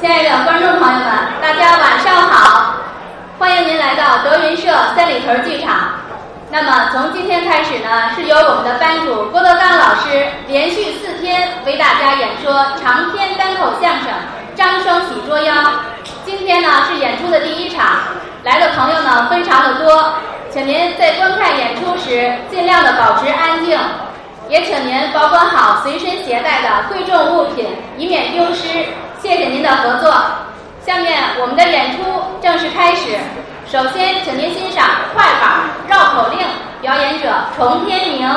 亲爱的观众朋友们，大家晚上好！欢迎您来到德云社三里屯剧场。那么从今天开始呢，是由我们的班主郭德纲老师连续四天为大家演说长篇单口相声《张双喜捉妖》。今天呢是演出的第一场，来的朋友呢非常的多，请您在观看演出时尽量的保持安静，也请您保管好随身携带的贵重物品，以免丢失。谢谢您的合作。下面我们的演出正式开始。首先，请您欣赏快板绕口令，表演者崇天明。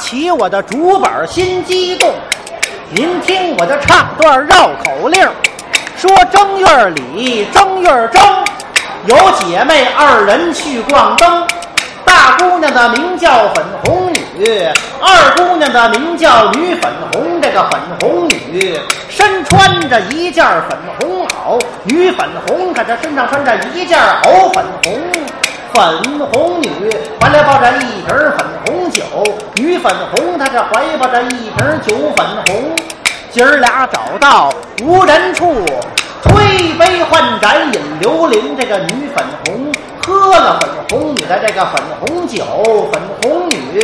起我的竹板心激动，您听我的唱段绕口令，说正月里正月正，有姐妹二人去逛灯，大姑娘的名叫粉红女，二姑娘的名叫女粉红。这个粉红女身穿着一件粉红袄，女粉红可这身上穿着一件藕粉红。粉红女怀里抱着一瓶粉红酒，女粉红她这怀抱着一瓶酒粉红。今儿俩找到无人处，推杯换盏饮流连。这个女粉红喝了粉红女的这个粉红酒，粉红女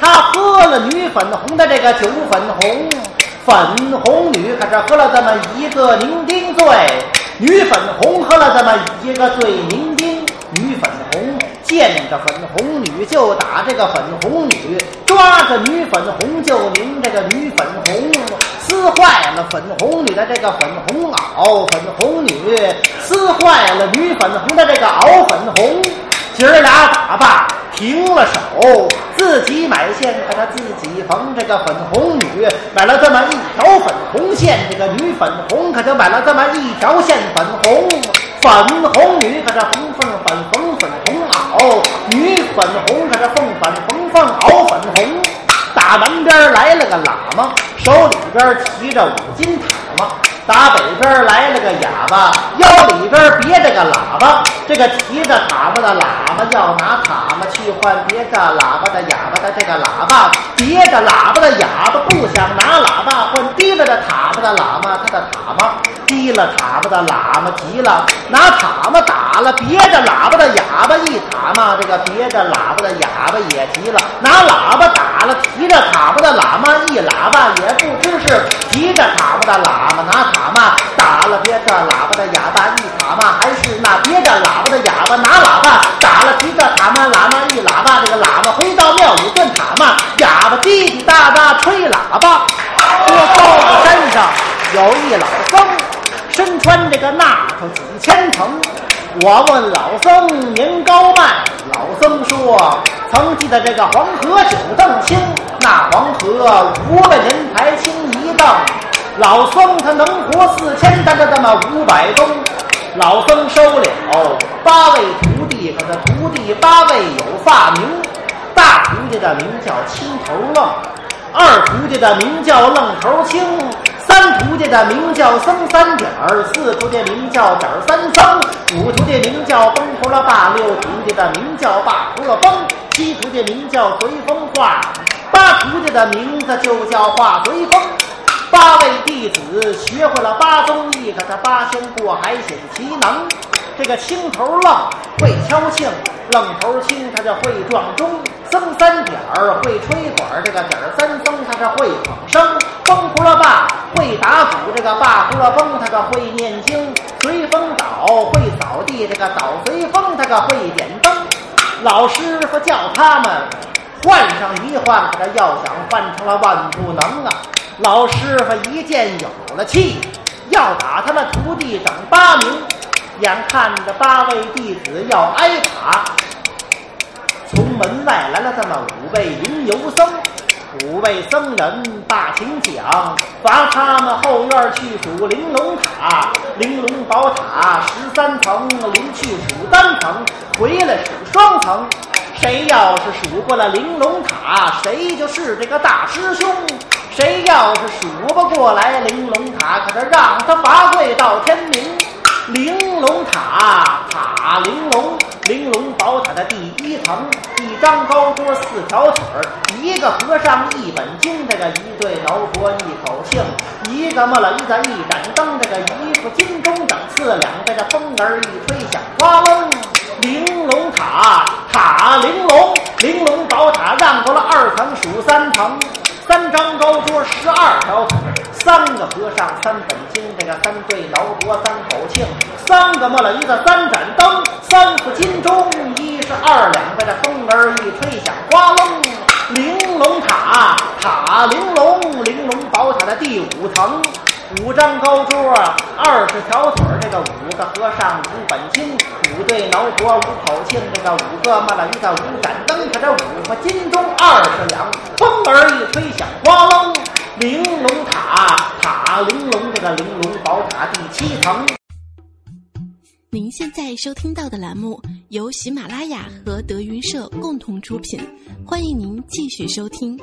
她喝了女粉红的这个酒粉红。粉红女可是喝了这么一个酩酊醉，女粉红喝了这么一个醉酩酊。见着粉红女就打这个粉红女，抓着女粉红就拧这个女粉红，撕坏了粉红女的这个粉红袄，粉红女撕坏了女粉红的这个袄粉红。姐儿俩打罢停了手，自己买线，给他自己缝。这个粉红女买了这么一条粉红线，这个女粉红可就买了这么一条线粉红。粉红女可这缝缝粉缝粉，女粉红可这凤粉红，凤袄粉红。打南边来了个喇嘛，手里边提着五金塔嘛。打北边来了个哑巴，腰里里边别着个喇叭。这个提着塔巴的喇叭要拿塔嘛去换别着喇叭的哑巴的这个喇叭，别着喇叭的哑巴不想拿喇叭换提着的塔巴的喇嘛，他的塔嘛提了塔巴的喇嘛急了，拿塔嘛打了别着喇叭的哑巴一塔嘛，这个别着喇叭的哑巴也急了，拿喇叭打了提着塔巴的喇嘛一喇叭，也不知是提着塔巴的喇嘛拿。塔嘛打这喇叭的哑巴一塔嘛，还是那别着喇叭的哑巴拿喇叭打了提着塔嘛喇嘛一喇叭，这个喇嘛回到庙里炖塔嘛，哑巴滴滴答答吹喇叭。说高子山上有一老僧，身穿这个纳头几千层。我问老僧年高迈，老僧说曾记得这个黄河九凳清，那黄河五百年才清一凳。老僧他能活四千，但他这么五百冬。老僧收了八位徒弟，可这徒弟八位有发名。大徒弟的名叫青头愣，二徒弟的名叫愣头青，三徒弟的名叫僧三点儿，四徒弟名叫点三僧，五徒弟名叫崩头了爸，六徒弟的名叫爸胡了崩，七徒弟名叫随风画，八徒弟的名字就叫画随风。八位弟子学会了八宗艺，可他八仙过海显奇能。这个青头愣会敲磬，愣头青他就会撞钟，僧三点儿会吹管，这个点儿三僧他是会捧声，风胡了爸会打鼓，这个爸胡了风他个会念经，随风倒会扫地，这个倒随风他个会点灯。老师傅叫他们换上一换，可这要想换成了万不能啊。老师傅一见有了气，要打他们徒弟整八名。眼看着八位弟子要挨打，从门外来了这么五位云游僧。五位僧人把情讲，罚他们后院去数玲珑塔。玲珑宝塔十三层，临去数单层。回来数双层。谁要是数过了玲珑塔，谁就是这个大师兄。谁要是数不过来玲珑塔，可是让他罚跪到天明。玲珑塔，塔玲珑，玲珑宝塔的第一层，一张高桌，四条腿儿，一个和尚一本经，这个一对老婆一口磬，一个木了一个一盏灯，这个一副金钟整四两，这个风儿一吹响哗楞。玲珑塔，塔玲珑，玲珑宝塔让过了二层，数三层。十二条腿，三个和尚，三本经，这个三对老婆，三口磬，三个木了一个三盏灯，三副金钟，一是二两，这个风儿一吹响哗楞。玲珑塔，塔玲珑，玲珑宝塔的第五层，五张高桌，二十条腿，这个五个和尚，五本经，五对老婆，五口磬，这个五个木了一个五盏灯，可这五个金钟二十两，风儿一吹响哗楞。玲珑塔，塔玲珑，这个玲珑宝塔第七层。您现在收听到的栏目由喜马拉雅和德云社共同出品，欢迎您继续收听。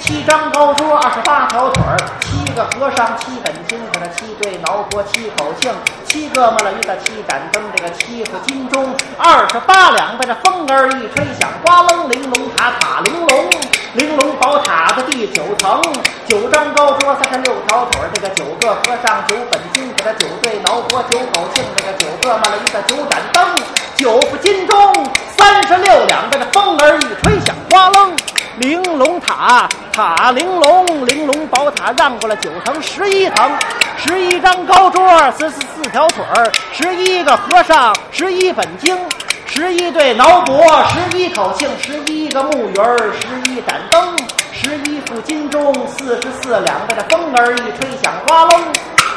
七张高桌，二十八条腿儿，七个和尚，七本经，可这七对老婆，七口磬，七个木了一个七盏灯，这个七副金钟，二十八两，这风儿一吹响哗楞，玲珑塔，塔玲珑，玲珑宝塔的第九层，九张高桌，三十六条腿儿，这个九个和尚，九本经，这个九对老婆，九口磬，这个九个嘛了一个九盏灯，九副金钟，三十六两，这个风儿一吹响哗楞。玲珑塔，塔玲珑，玲珑宝塔让过了九层，十一层，十一张高桌，四十四条腿儿，十一个和尚，十一本经，十一对挠脖，十一口磬，十一个木鱼儿，十一盏灯，十一副金钟，四十四两，这个风儿一吹响哗楞。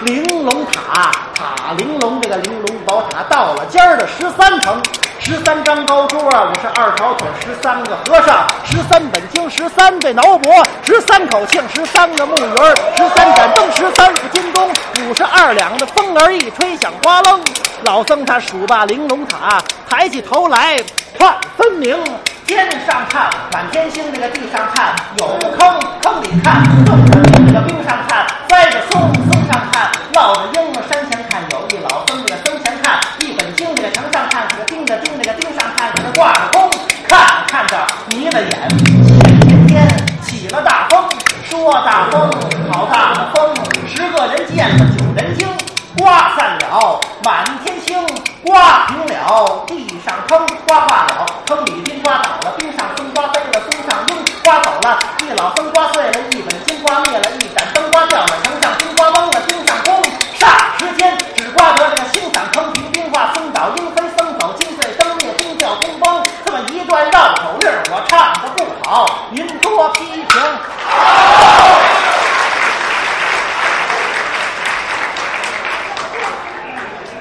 玲珑塔，塔玲珑，这个玲珑宝塔到了尖儿的十三层，十三张高桌，五十二条腿，十三个和尚，十三本经，十三对挠脖，十三口磬，十三个木鱼，十三盏灯，十三副金钟，五十二两的风儿一吹响哗楞。老僧他数罢玲珑塔，抬起头来看分明。天上看，满天星；这个地上看，有个坑，坑里看，种着冰；这个冰上看，栽着松；松上看，落着樱；山前看，有一老僧；这个僧前看，一本经；这个墙上看，这个钉着钉；这个钉上看，这挂着弓。看看着迷了眼，见天天起了大风，说大风，好大的风！十个人见了九人惊，刮散了满